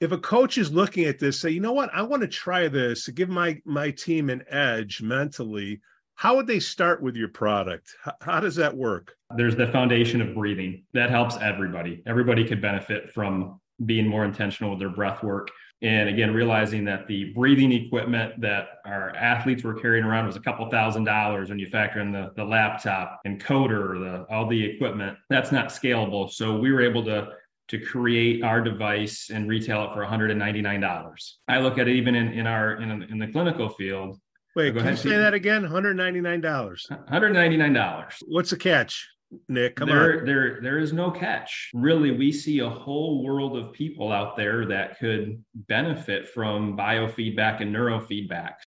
if a coach is looking at this, say, you know what, I want to try this to give my my team an edge mentally. How would they start with your product? How, how does that work? There's the foundation of breathing that helps everybody. Everybody could benefit from being more intentional with their breath work. And again, realizing that the breathing equipment that our athletes were carrying around was a couple thousand dollars when you factor in the, the laptop and coder, the all the equipment, that's not scalable. So we were able to to create our device and retail it for $199. I look at it even in, in our in, in the clinical field. Wait, can you say that again? $199. $199. What's the catch? Nick, come there, on. There, there is no catch. Really, we see a whole world of people out there that could benefit from biofeedback and neurofeedback.